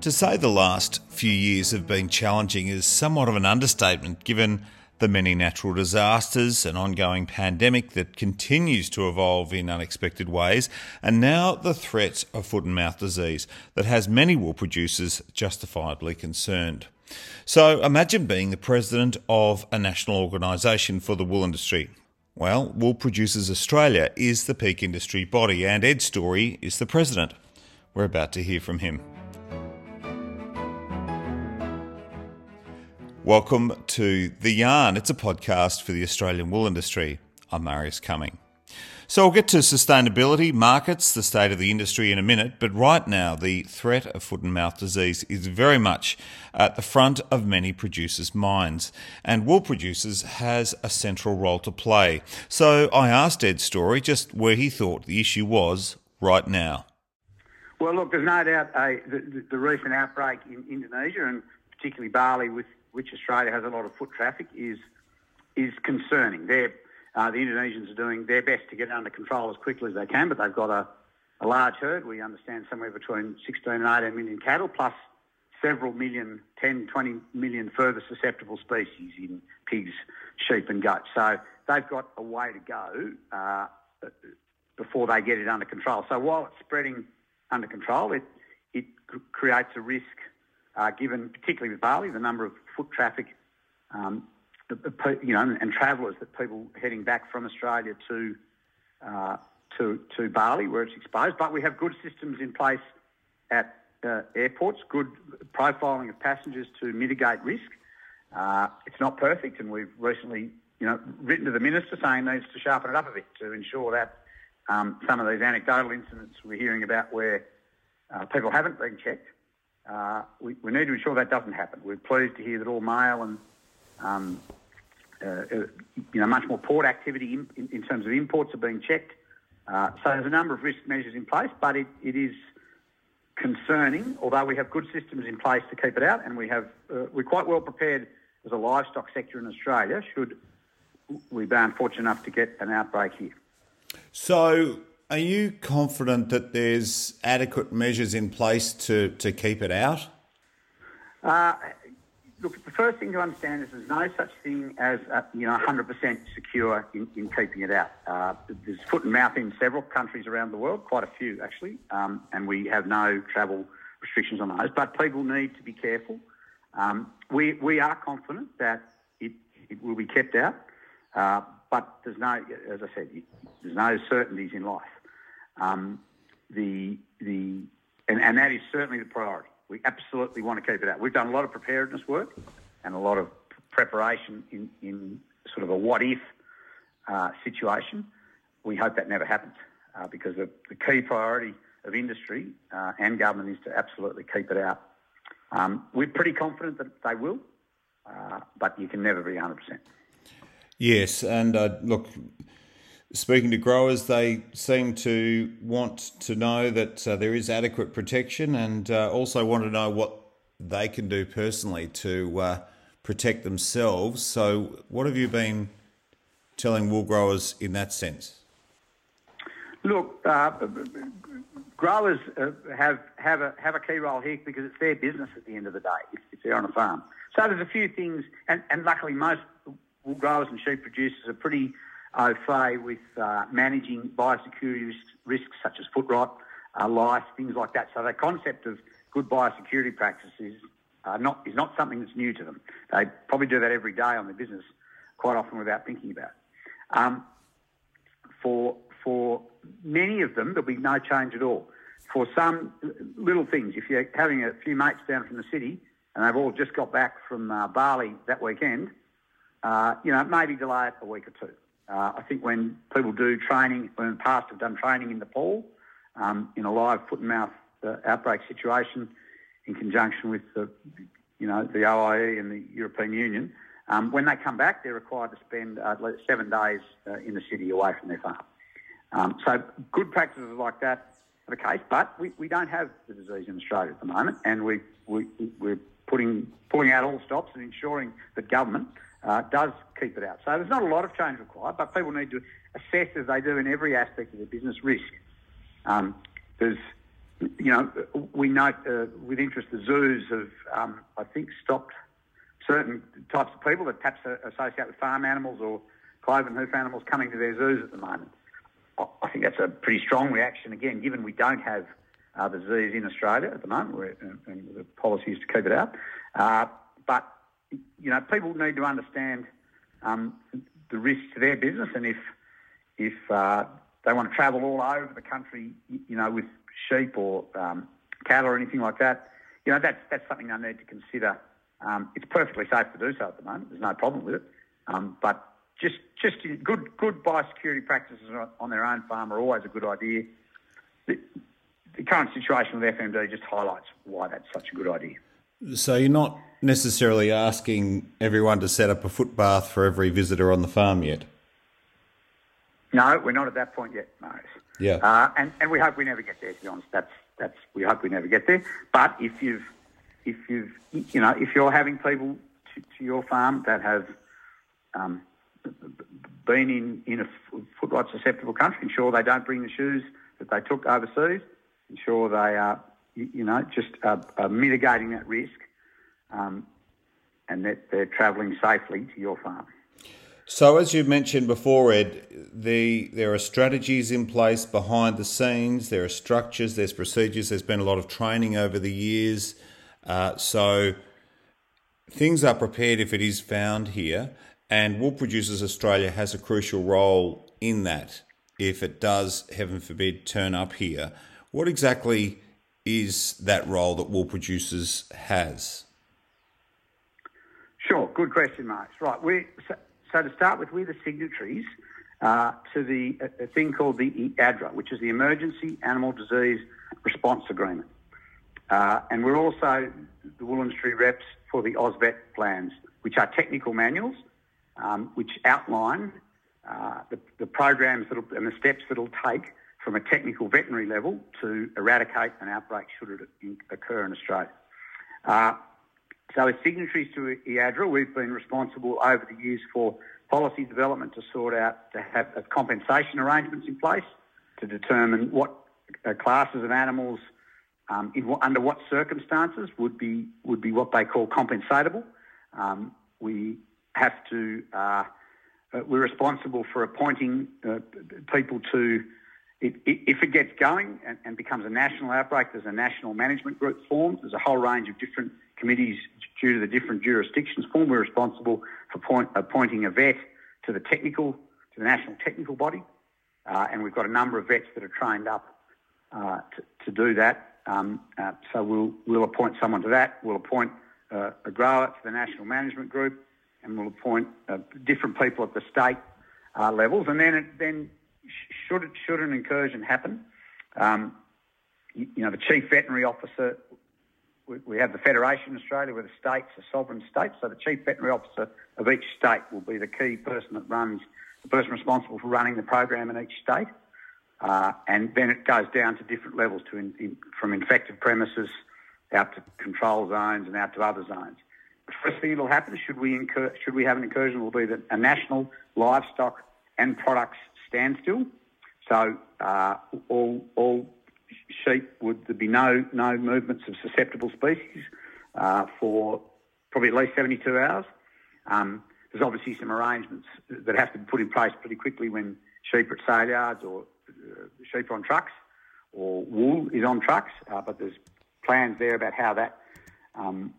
To say the last few years have been challenging is somewhat of an understatement given the many natural disasters, an ongoing pandemic that continues to evolve in unexpected ways, and now the threat of foot and mouth disease that has many wool producers justifiably concerned. So imagine being the president of a national organisation for the wool industry. Well, WoolProducers Australia is the peak industry body, and Ed Storey is the president. We're about to hear from him. Welcome to The Yarn. It's a podcast for the Australian wool industry. I'm Marius Cumming. So we'll get to sustainability, markets, the state of the industry in a minute, but right now the threat of foot and mouth disease is very much at the front of many producers' minds, and wool producers has a central role to play. So I asked Ed Storey just where he thought the issue was right now. Well, look, there's no doubt uh, the, the recent outbreak in Indonesia and particularly Bali with which Australia has a lot of foot traffic, is is concerning. Uh, the Indonesians are doing their best to get it under control as quickly as they can, but they've got a, a large herd. We understand somewhere between 16 and 18 million cattle, plus several million, 10, 20 million further susceptible species in pigs, sheep, and goats. So they've got a way to go uh, before they get it under control. So while it's spreading under control, it it creates a risk uh, given particularly with Bali, the number of foot traffic, um, you know, and travellers that people heading back from Australia to uh, to to Bali where it's exposed. But we have good systems in place at uh, airports, good profiling of passengers to mitigate risk. Uh, it's not perfect, and we've recently, you know, written to the minister saying needs to sharpen it up a bit to ensure that um, some of these anecdotal incidents we're hearing about where uh, people haven't been checked uh, we, we, need to ensure that doesn't happen. We're pleased to hear that all mail and um, uh, uh, you know much more port activity in, in, in, terms of imports are being checked. Uh, so there's a number of risk measures in place, but it, it is concerning. Although we have good systems in place to keep it out, and we have uh, we're quite well prepared as a livestock sector in Australia. Should we be unfortunate enough to get an outbreak here. So are you confident that there's adequate measures in place to, to keep it out? Uh, look, the first thing to understand is there's no such thing as uh, you know 100% secure in, in keeping it out. Uh, there's foot and mouth in several countries around the world, quite a few actually, um, and we have no travel restrictions on those. But people need to be careful. Um, we we are confident that it, it will be kept out, uh, but there's no, as I said, there's no certainties in life. Um, the the and, and that is certainly the priority. We absolutely want to keep it out. We've done a lot of preparedness work and a lot of preparation in, in sort of a what if uh, situation. We hope that never happens uh, because the, the, key priority of industry uh, and government is to absolutely keep it out. Um, we're pretty confident that they will, uh, but you can never be 100%. Yes, and uh, look, speaking to growers, they seem to want to know that uh, there is adequate protection and uh, also want to know what they can do personally to uh, protect themselves. So, what have you been telling wool growers in that sense? Look, uh, growers uh, have have a have a key role here because it's their business at the end of the day if, they're on a farm. So there's a few things, and, and luckily most wool growers and sheep producers are pretty au fait with uh, managing biosecurity risks, such as foot rot, uh, lice, things like that. So the concept of good biosecurity practices uh, not, is not something that's new to them. They probably do that every day on their business, quite often without thinking about it. Um, for, for many of them, there'll be no change at all. For some little things, if you're having a few mates down from the city and they've all just got back from uh, Bali that weekend, uh, you know, maybe delay it a week or two. Uh, I think when people do training, when in the past have done training in Nepal, um, in a live foot and mouth uh, outbreak situation, in conjunction with the, you know, the OIE and the European Union, um, when they come back, they're required to spend uh, seven days uh, in the city away from their farm. Um, so good practices like that are the case, but we, we don't have the disease in Australia at the moment, and we, we, we're putting, pulling out all stops and ensuring that government uh, does keep it out. So there's not a lot of change required, but people need to assess, as they do in every aspect of their business, risk. Um, there's you know, we note uh, with interest the zoos have, um, I think, stopped certain types of people that perhaps associate with farm animals or cloven hoof animals coming to their zoos at the moment. I think that's a pretty strong reaction, again, given we don't have uh, the disease in Australia at the moment, and, the policy is to keep it out. Uh, but, you know, people need to understand um, the risk to their business, and if, if uh, they want to travel all over the country, you know, with sheep or um, cattle or anything like that, you know, that's, that's something they need to consider. Um, it's perfectly safe to do so at the moment. There's no problem with it. Um, but just just good good biosecurity practices on their own farm are always a good idea. The, the current situation with FMD just highlights why that's such a good idea. So you're not necessarily asking everyone to set up a foot bath for every visitor on the farm yet. No, we're not at that point yet, no. Yeah. Uh, and, and we hope we never get there. To be honest, that's that's we hope we never get there. But if you've if you've you know if you're having people to, to your farm that have um, been in, in a foot rot susceptible country, ensure they don't bring the shoes that they took overseas, ensure they are, you know, just uh, uh, mitigating that risk um, and that they're travelling safely to your farm. So, as you mentioned before, Ed, the there are strategies in place behind the scenes. There are structures. There's procedures. There's been a lot of training over the years. Uh, so, things are prepared if it is found here. And WoolProducers Australia has a crucial role in that if it does, heaven forbid, turn up here. What exactly is that role that WoolProducers has? Sure, good question, Mark. Right, we so, so, to start with, we're the signatories uh, to the a, a thing called the EADRA, which is the Emergency Animal Disease Response Agreement, uh, and we're also the wool industry reps for the AusVet plans, which are technical manuals um, which outline uh, the, the, programs and the steps that it'll take from a technical veterinary level to eradicate an outbreak should it occur in Australia. So as signatories to EADRA, we've been responsible over the years for policy development to sort out, to have compensation arrangements in place to determine what uh, classes of animals um, in, under what circumstances would be would be what they call compensatable. Um, we have to, uh, uh, we're responsible for appointing uh, people to, if it gets going and, and, becomes a national outbreak, there's a national management group formed. There's a whole range of different committees due to the different jurisdictions. We're responsible for point, appointing a vet to the technical, to the national technical body. Uh, and we've got a number of vets that are trained up uh, to, to, do that. Um, uh, so we'll, we'll appoint someone to that. We'll appoint uh, a grower to the national management group and we'll appoint uh, different people at the state uh, levels. And then, it, then should should an incursion happen, um, you, you, know, the chief veterinary officer. We, have the Federation in Australia, where the states are sovereign states. So the chief veterinary officer of each state will be the key person that runs, the person responsible for running the program in each state. Uh, and then it goes down to different levels, to in, in, from infected premises out to control zones and out to other zones The first thing that'll happen should we incur, should we have an incursion will be that a national livestock and products standstill. So uh, all all sheep would there be no no movements of susceptible species uh, for probably at least 72 hours. Um, there's obviously some arrangements that have to be put in place pretty quickly when sheep are at sale yards or uh, sheep are on trucks or wool is on trucks, uh, but there's plans there about how that um,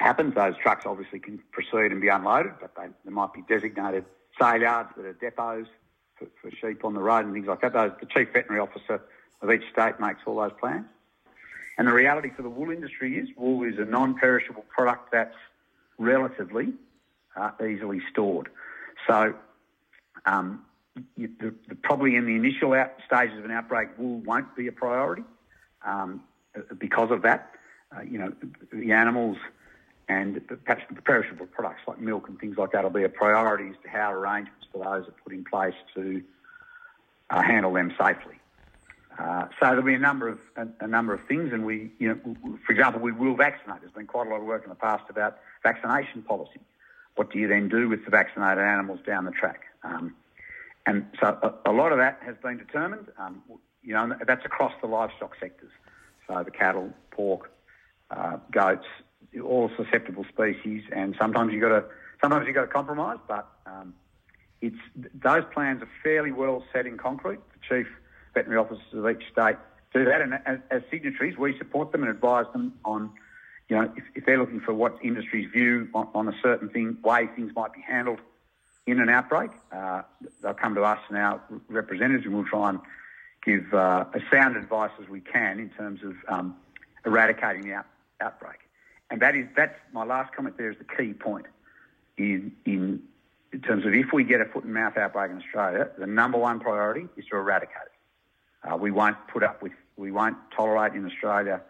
happens. Those trucks obviously can proceed and be unloaded, but they, there might be designated sale yards that are depots for, for, sheep on the road and things like that. Those, the chief veterinary officer of each state makes all those plans. And the reality for the wool industry is wool is a non-perishable product that's relatively uh, easily stored. So um, you, the, the, probably in the initial out, stages of an outbreak, wool won't be a priority um, because of that. Uh, you know, the animals and perhaps the perishable products like milk and things like that will be a priority as to how arrangements for those are put in place to uh, handle them safely. Uh, so there'll be a number of a, a, number of things, and we, you know, for example, we will vaccinate. There's been quite a lot of work in the past about vaccination policy. What do you then do with the vaccinated animals down the track? Um, and so a, a, lot of that has been determined. Um, you know, that's across the livestock sectors. So the cattle, pork, uh, goats, all susceptible species, and sometimes you got to sometimes you got to compromise, but um, it's those plans are fairly well set in concrete. The chief veterinary officers of each state do that, and as, as signatories, we support them and advise them on, you know, if, if they're looking for what industry's view on, on, a certain thing, way things might be handled in an outbreak, uh, they'll come to us and our representatives, and we'll try and give uh, as sound advice as we can in terms of um, eradicating the out, outbreak. And that is that's my last comment. There is the key point in in in terms of if we get a foot and mouth outbreak in Australia, the number one priority is to eradicate it. Uh, we won't put up with, we won't tolerate in Australia,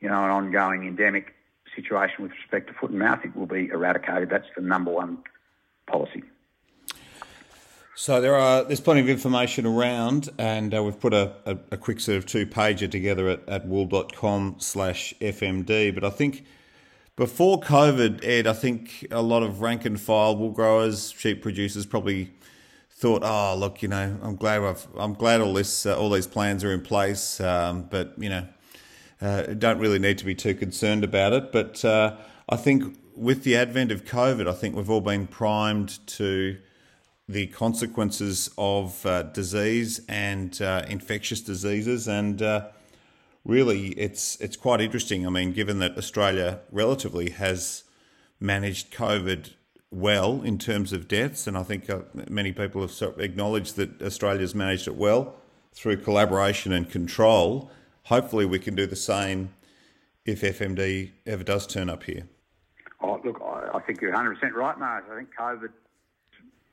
you know, an ongoing endemic situation with respect to foot and mouth. It will be eradicated. That's the number one policy. So there are there's plenty of information around, and uh, we've put a, a, a, quick sort of two pager together at, at wool.com slash FMD. But I think before COVID, Ed, I think a lot of rank and file wool growers, sheep producers probably thought, oh look, you know, I'm glad I've, I'm glad all this uh, all these plans are in place, um, but you know, uh, don't really need to be too concerned about it. But uh, I think with the advent of COVID, I think we've all been primed to the consequences of uh, disease and uh, infectious diseases, and uh, really, it's it's quite interesting. I mean, given that Australia relatively has managed COVID well in terms of deaths, and I think uh, many people have acknowledged that Australia's managed it well through collaboration and control. Hopefully, we can do the same if FMD ever does turn up here. Oh, look, I, I think you're 100% right, Mark. I think COVID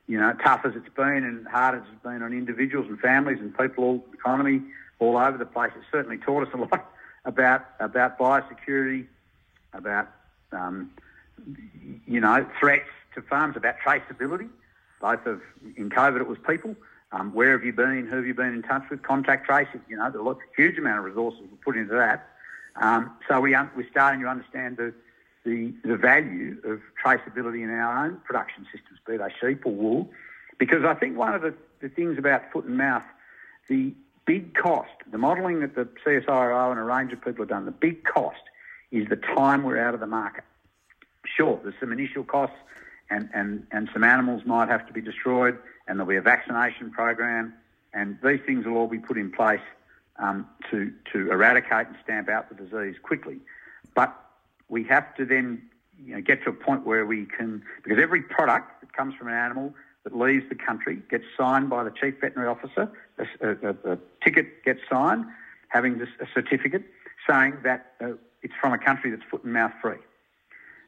you know, tough as it's been and hard as it's been on individuals and families and people, all economy, all over the place, it certainly taught us a lot about about biosecurity, about um, you know threats to farms, about traceability. Both of in COVID, it was people. Um, where have you been? Who have you been in touch with? Contact tracing. You know, a huge amount of resources we put into that. Um, so we we're starting to understand the the, the value of traceability in our own production systems, be they sheep or wool. Because I think one of the, the things about foot and mouth, the big cost, the modelling that the CSIRO and a range of people have done, the big cost is the time we're out of the market. Sure, there's some initial costs and, and, and some animals might have to be destroyed and there'll be a vaccination program and these things will all be put in place um, to, to eradicate and stamp out the disease quickly. But we have to then you know, get to a point where we can, because every product that comes from an animal that leaves the country gets signed by the chief veterinary officer. A, a, a ticket gets signed, having this, a certificate saying that uh, it's from a country that's foot and mouth free.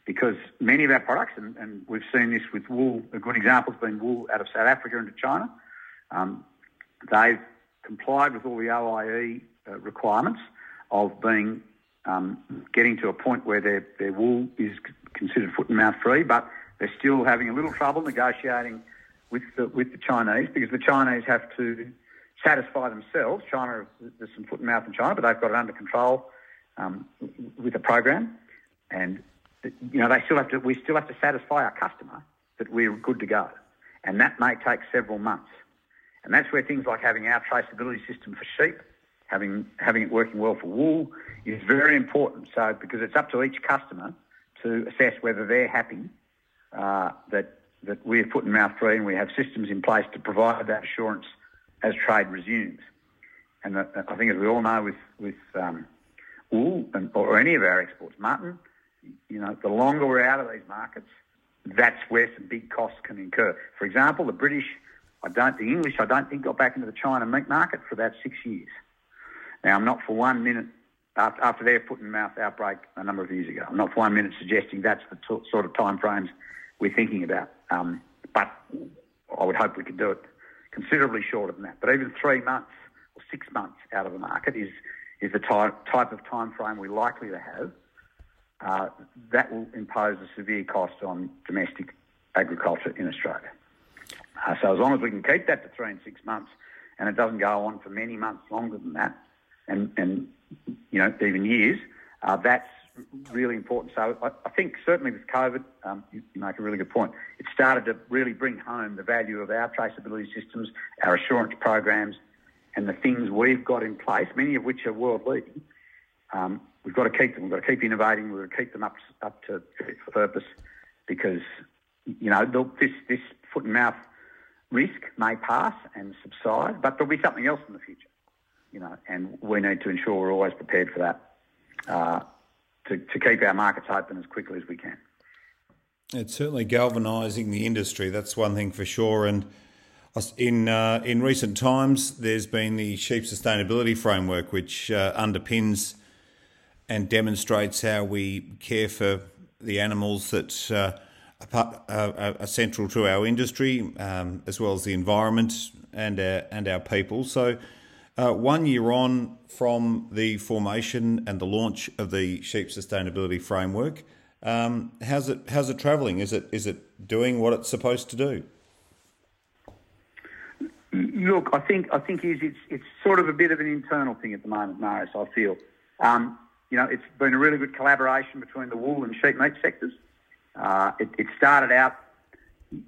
Because many of our products, and, and we've seen this with wool, a good example has been wool out of South Africa into China. Um, they've complied with all the OIE uh, requirements of being um, getting to a point where their, their wool is considered foot and mouth free, but they're still having a little trouble negotiating with the, with the Chinese because the Chinese have to satisfy themselves. China, there's some foot and mouth in China, but they've got it under control um, with a program, and you know they still have to. We still have to satisfy our customer that we're good to go, and that may take several months. And that's where things like having our traceability system for sheep having having it working well for wool is very important. So because it's up to each customer to assess whether they're happy uh, that that we're foot and mouth free and we have systems in place to provide that assurance as trade resumes. And I think, as we all know, with with um, wool and, or any of our exports, mutton, you know, the longer we're out of these markets, that's where some big costs can incur. For example, the British, I don't, the English, I don't think got back into the China meat market for about six years. Now, I'm not for one minute, after, after their foot and mouth outbreak a number of years ago, I'm not for one minute suggesting that's the t- sort of time frames we're thinking about. Um, but I would hope we could do it considerably shorter than that. But even three months or six months out of the market is, is the type, type of time frame we're likely to have. Uh, that will impose a severe cost on domestic agriculture in Australia. Uh, so as long as we can keep that to three and six months, and it doesn't go on for many months longer than that, and, and you know, even years, uh, that's really important. So I, I think certainly with COVID, um, you, you, make a really good point. It started to really bring home the value of our traceability systems, our assurance programs, and the things we've got in place, many of which are world leading, um, we've got to keep them. We've got to keep innovating. We've got to keep them up up to purpose because you know this this foot and mouth risk may pass and subside, but there'll be something else in the future. You know, and we need to ensure we're always prepared for that uh, to, to keep our markets open as quickly as we can. It's certainly galvanising the industry. That's one thing for sure. And in uh, in recent times, there's been the sheep sustainability framework, which uh, underpins and demonstrates how we care for the animals that uh, are, part, are, central to our industry, um, as well as the environment and our, and our people. So, uh, one year on from the formation and the launch of the sheep sustainability framework, um, how's it how's it travelling? Is it is it doing what it's supposed to do? Look, I think I think is it's it's sort of a bit of an internal thing at the moment, Marius. I feel, um, you know, it's been a really good collaboration between the wool and sheep meat sectors. Uh, it, it, started out,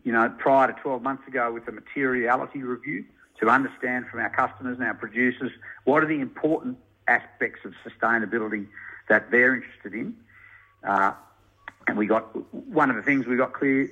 you know, prior to 12 months ago with a materiality review to understand from our customers and our producers what are the important aspects of sustainability that they're interested in. Uh, and we got one of the things we got clear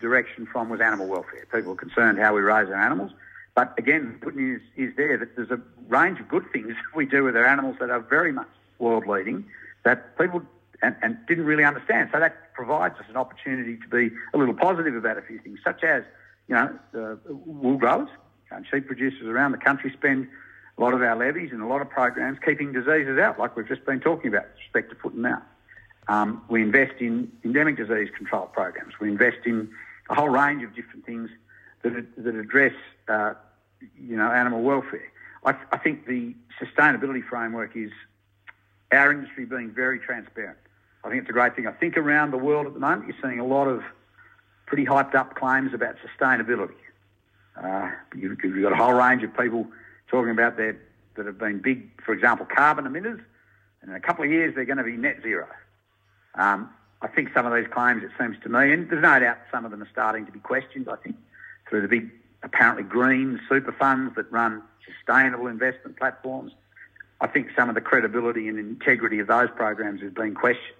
direction from was animal welfare. People are concerned how we raise our animals. But again, the good news is there that there's a range of good things we do with our animals that are very much world leading that people and, and, didn't really understand. So that provides us an opportunity to be a little positive about a few things, such as, you know, wool growers and sheep producers around the country spend a lot of our levies and a lot of programs keeping diseases out, like we've just been talking about with respect to foot and. Um, we invest in endemic disease control programs. We invest in a whole range of different things that, that address, uh, you know, animal welfare. I, I think the sustainability framework is our industry being very transparent. I think it's a great thing. I think around the world at the moment, you're seeing a lot of pretty hyped up claims about sustainability. Uh, you've, you've, got a whole range of people talking about their, that have been big, for example, carbon emitters, and in a couple of years they're going to be net zero. Um, I think some of these claims, it seems to me, and there's no doubt some of them are starting to be questioned, I think, through the big, apparently green super funds that run sustainable investment platforms. I think some of the credibility and integrity of those programs is being questioned.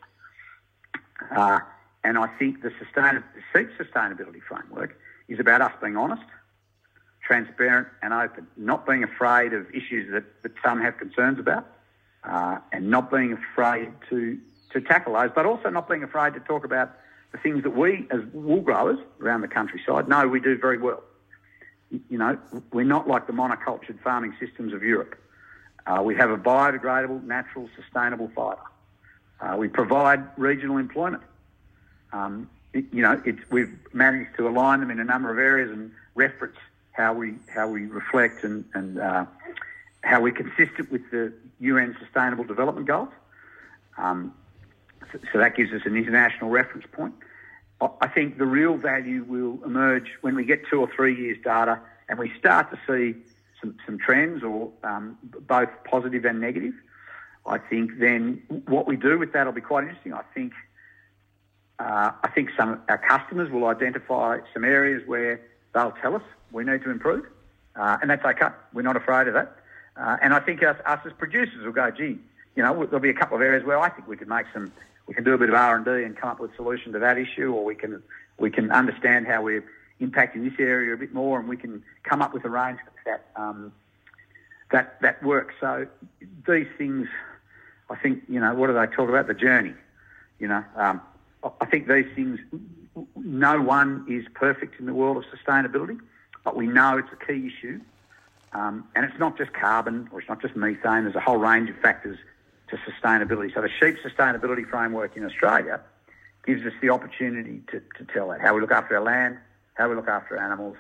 Uh, and I think the, sustain- sustainability framework is about us being honest, transparent, and open, not being afraid of issues that, that some have concerns about, uh, and not being afraid to, to tackle those, but also not being afraid to talk about the things that we, as wool growers around the countryside, know we do very well. You know, we're not like the monocultured farming systems of Europe. Uh, we have a biodegradable, natural, sustainable fibre. Uh, we provide regional employment. Um, it, you know, we've managed to align them in a number of areas and reference how we how we reflect and, and uh, how we're consistent with the UN Sustainable Development Goals. Um, so, so, that gives us an international reference point. I think the real value will emerge when we get two or three years data and we start to see some, some trends or um, both positive and negative. I think then what we do with that will be quite interesting. I think uh, I think some our customers will identify some areas where they'll tell us we need to improve, uh, and that's okay. We're not afraid of that. Uh, and I think us, us, as producers will go, gee, you know, there'll be a couple of areas where I think we could make some, we can do a bit of R and D and come up with a solution to that issue, or we can we can understand how we're impacting this area a bit more, and we can come up with a range that um, that that works. So these things, I think, you know, what do they talk about? The journey. You know, um, I think these things. No one is perfect in the world of sustainability, but we know it's a key issue, um, and it's not just carbon or it's not just methane. There's a whole range of factors to sustainability. So the sheep sustainability framework in Australia gives us the opportunity to, to tell that how we look after our land, how we look after animals,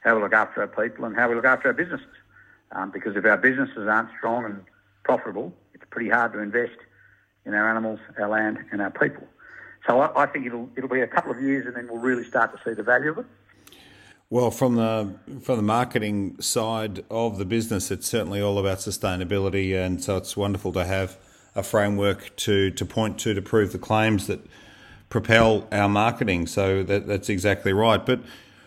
how we look after our people, and how we look after our businesses. Um, because if our businesses aren't strong and profitable, it's pretty hard to invest in our animals, our land, and our people. So I, I think it'll it'll be a couple of years, and then we'll really start to see the value of it. Well, from the from the marketing side of the business, it's certainly all about sustainability, and so it's wonderful to have a framework to to point to to prove the claims that propel our marketing. So that, that's exactly right. But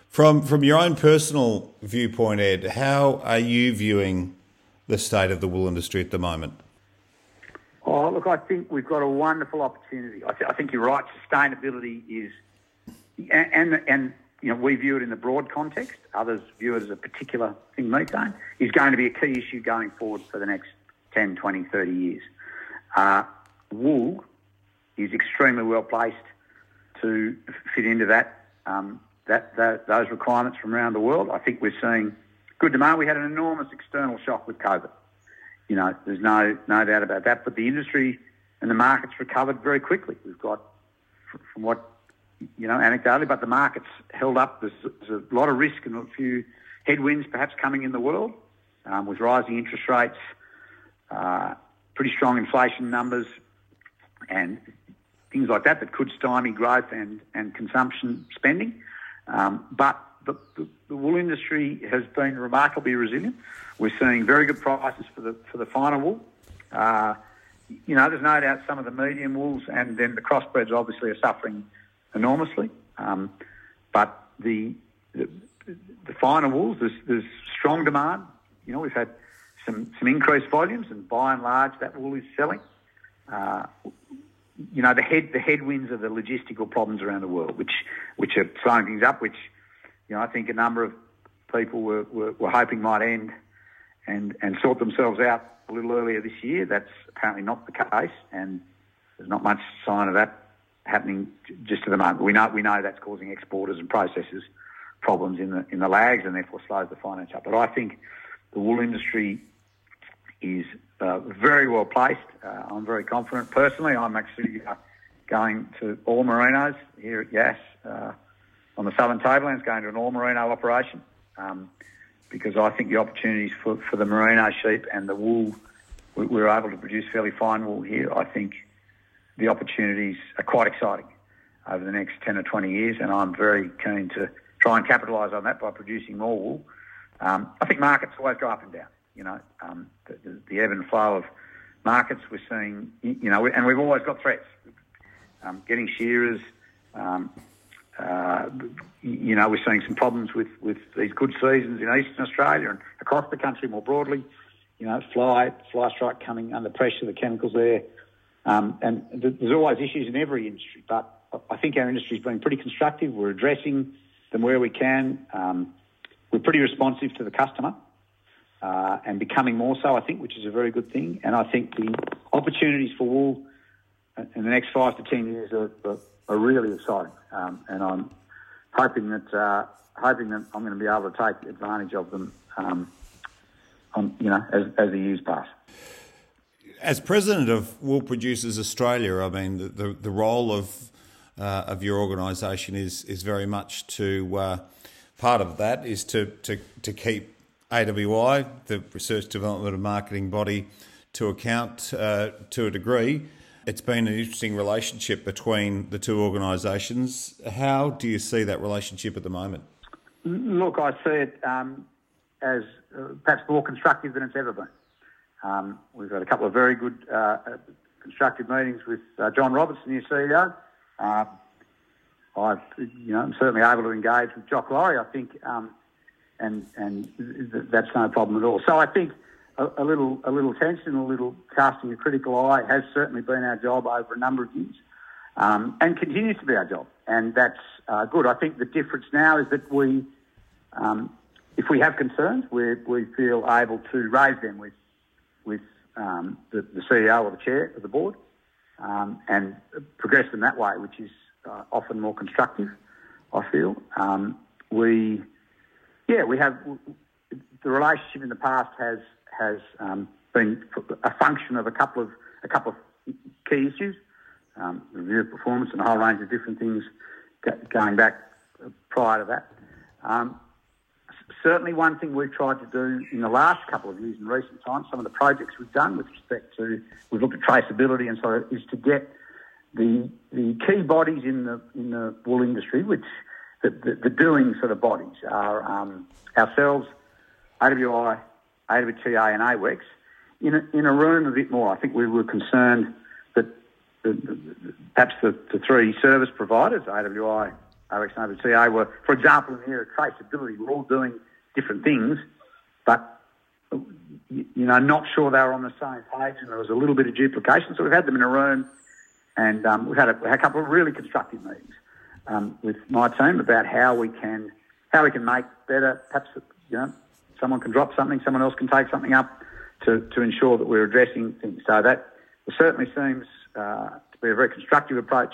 from from your own personal viewpoint, Ed, how are you viewing the state of the wool industry at the moment? Oh, look, I think we've got a wonderful opportunity. I, th- I think you're right. Sustainability is, and, and, and you know, we view it in the broad context. Others view it as a particular thing. Methane is going to be a key issue going forward for the next 10, 20, 30 years. Uh, wool is extremely well placed to fit into that, um, that, that those requirements from around the world. I think we're seeing good demand. We had an enormous external shock with COVID. You know, there's no no doubt about that. But the industry and the markets recovered very quickly. We've got, from what you know, anecdotally, but the markets held up. There's, there's a lot of risk and a few headwinds perhaps coming in the world um, with rising interest rates, uh, pretty strong inflation numbers, and things like that that could stymie growth and, and consumption spending. Um, but the, the, the, wool industry has been remarkably resilient. We're seeing very good prices for the for the finer wool. Uh, you know, there's no doubt some of the medium wools and then the crossbreds obviously are suffering enormously. Um, but the, the, the finer wools, there's, there's strong demand. You know, we've had some some increased volumes, and by and large, that wool is selling. Uh, you know, the head the headwinds are the logistical problems around the world, which which are slowing things up. Which, you know, I think a number of people were, were, were hoping might end and and sort themselves out a little earlier this year. That's apparently not the case, and there's not much sign of that happening just at the moment. We know we know that's causing exporters and processors problems in the in the lags, and therefore slows the finance up. But I think the wool industry is uh, very well placed. Uh, I'm very confident. Personally, I'm actually uh, going to all merinos here at Yass uh, on the southern tablelands, going to an all merino operation um, because I think the opportunities for, for the merino sheep and the wool, we, we're able to produce fairly fine wool here. I think the opportunities are quite exciting over the next 10 or 20 years, and I'm very keen to try and capitalise on that by producing more wool. Um, I think markets always go up and down. You know, um, the, the, ebb and flow of markets we're seeing, you know, and we've always got threats. Um, getting shearers, um, uh, you know, we're seeing some problems with, with these good seasons in eastern Australia and across the country more broadly. You know, fly, fly strike coming under pressure, the chemicals there. Um, and th- there's always issues in every industry, but I think our industry's been pretty constructive. We're addressing them where we can. Um, we're pretty responsive to the customer uh, and becoming more so, I think, which is a very good thing. And I think the opportunities for wool in the next five to ten years are, are, are really exciting. Um, and I'm hoping that uh, hoping that I'm going to be able to take advantage of them, um, on, you know, as, as the years pass. As president of WoolProducers Australia, I mean, the, the, the role of uh, of your organisation is is very much to uh, part of that is to, to, to keep AWI, the Research Development and Marketing body, to account uh, to a degree. It's been an interesting relationship between the two organisations. How do you see that relationship at the moment? Look, I see it um, as uh, perhaps more constructive than it's ever been. Um, we've had a couple of very good uh, constructive meetings with uh, John Roberts, the new CEO. Uh, I've, you know, I'm certainly able to engage with Jock Laurie. I think um, and and th- that's no problem at all. So I think a, a, little a little tension, a little casting a critical eye has certainly been our job over a number of years, um, and continues to be our job, and that's uh, good. I think the difference now is that we, um, if we have concerns, we we feel able to raise them with with um, the, the, CEO or the chair of the board, um, and progress them that way, which is uh, often more constructive. I feel um, we yeah, we have the relationship in the past has has um, been a function of a couple of a couple of key issues, um, review of performance and a whole range of different things going back prior to that. Um, certainly, one thing we've tried to do in the last couple of years in recent times, some of the projects we've done with respect to we've looked at traceability and so is to get the the key bodies in the in the wool industry, which the, the, the doing sort of bodies are um, ourselves, AWI, AWTA, and AWEX in a, in a room a bit more. I think we were concerned that the, the, perhaps the, the three service providers, AWI, AWEX, and AWTA, were, for example, in the area of traceability, we're all doing different things, but you know, not sure they were on the same page, and there was a little bit of duplication. So we've had them in a room, and um, we've had a, had a couple of really constructive meetings um, with my team about how we can how we can make better. Perhaps you know, someone can drop something, someone else can take something up to, to ensure that we're addressing things. So that certainly seems uh, to be a very constructive approach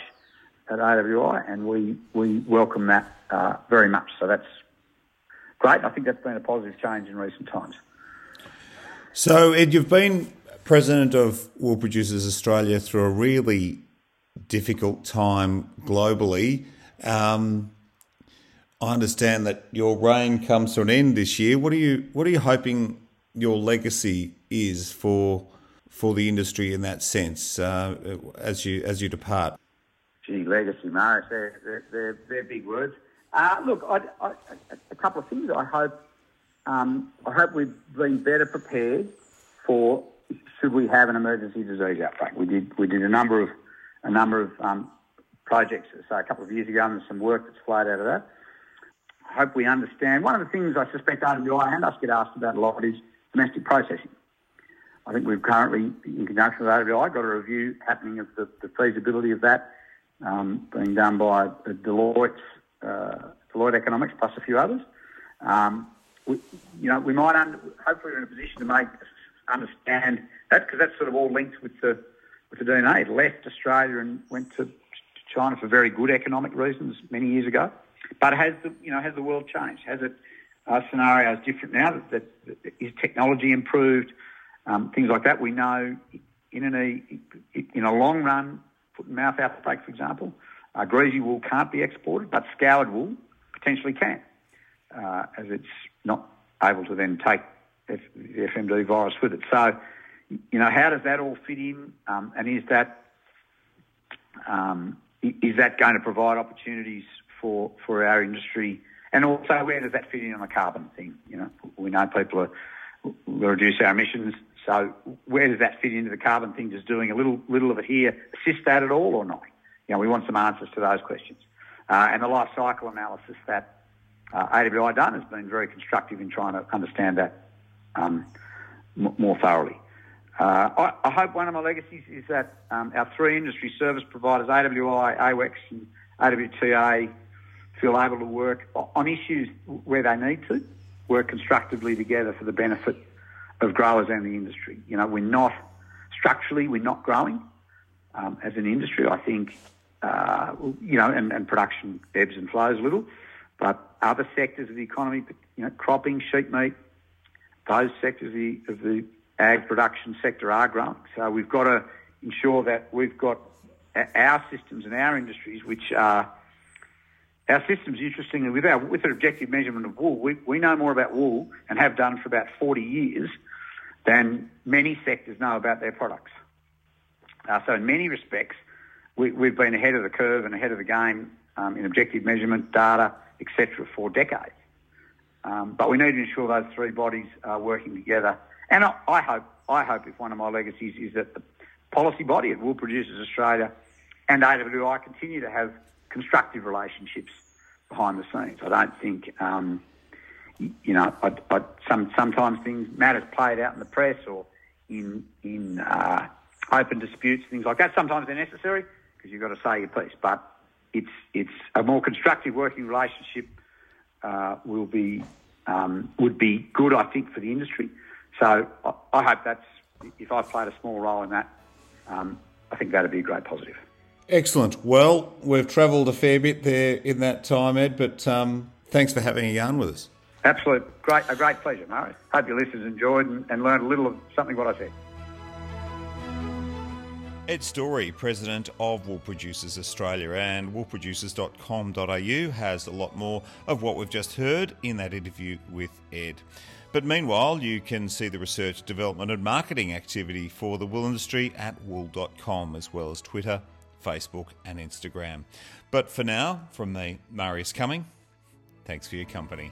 at AWI, and we we welcome that uh, very much. So that's great. I think that's been a positive change in recent times. So, Ed, you've been president of WoolProducers Australia through a really difficult time globally. Um, I understand that your reign comes to an end this year. What are you What are you hoping your legacy is for for the industry in that sense uh, as you as you depart? Gee, legacy, they're, they're, they're, they're big words. Uh, look, I, I, a couple of things. I hope um, I hope we've been better prepared for should we have an emergency disease outbreak. We did we did a number of a number of um, projects, say a couple of years ago, and some work that's flowed out of that. I hope we understand. One of the things I suspect AWI and us get asked about a lot is domestic processing. I think we've currently, in conjunction with AWI, got a review happening of the, the feasibility of that um, being done by Deloitte, uh, Deloitte Economics plus a few others. Um, we, you know, we might under, hopefully we're in a position to make understand that because that's sort of all linked with the with the DNA. It left Australia and went to China for very good economic reasons many years ago. But has the you know has the world changed? Has it uh, scenarios different now? That, that, that is technology improved? Um, things like that. We know in an in a long run, foot and mouth outbreak, for example, uh, greasy wool can't be exported, but scoured wool potentially can, uh, as it's not able to then take F- the FMD virus with it. So, you know, how does that all fit in? Um, and is that um, is that going to provide opportunities for for our industry? And also, where does that fit in on the carbon thing? You know, we know people are will reduce our emissions. So, where does that fit into the carbon thing? Just doing a little little of it here assist that at all or not? You know, we want some answers to those questions. Uh, and the life cycle analysis that uh, AWI done has been very constructive in trying to understand that um, m- more thoroughly. Uh, I, I, hope one of my legacies is that um, our three industry service providers, AWI, AWEX, and AWTA, feel able to work on issues where they need to, work constructively together for the benefit of growers and the industry. You know, we're not structurally, we're not growing um, as an industry. I think, uh, you know, and, and, production ebbs and flows a little, but other sectors of the economy, you know, cropping, sheep meat, those sectors of the, of the ag production sector are growing. So we've got to ensure that we've got our systems and our industries, which are our systems, interestingly, with our with an objective measurement of wool, we, we know more about wool and have done for about 40 years than many sectors know about their products. Uh, so in many respects, we, have been ahead of the curve and ahead of the game um, in objective measurement, data, etc., for decades. Um, but we need to ensure those three bodies are working together. And I, I, hope, I hope if one of my legacies is that the policy body at WoolProducers Australia and AWI continue to have constructive relationships behind the scenes. I don't think, um, you know, I, I, some, sometimes things matters played out in the press or in in uh, open disputes, things like that. Sometimes they're necessary because you've got to say your piece, but it's it's a more constructive working relationship uh, will be um, would be good, I think, for the industry. So I, I hope that's if I've played a small role in that, um, I think that'd be a great positive. Excellent. Well, we've travelled a fair bit there in that time, Ed, but um, thanks for having a yarn with us. Absolute, great, a great pleasure, Murray. Hope your listeners enjoyed and, and learned a little of something what I said. Ed Storey, President of WoolProducers Australia, and woolproducers.com.au has a lot more of what we've just heard in that interview with Ed. But meanwhile, you can see the research, development, and marketing activity for the wool industry at wool.com, as well as Twitter, Facebook, and Instagram. But for now, from me, Marius Cumming, thanks for your company.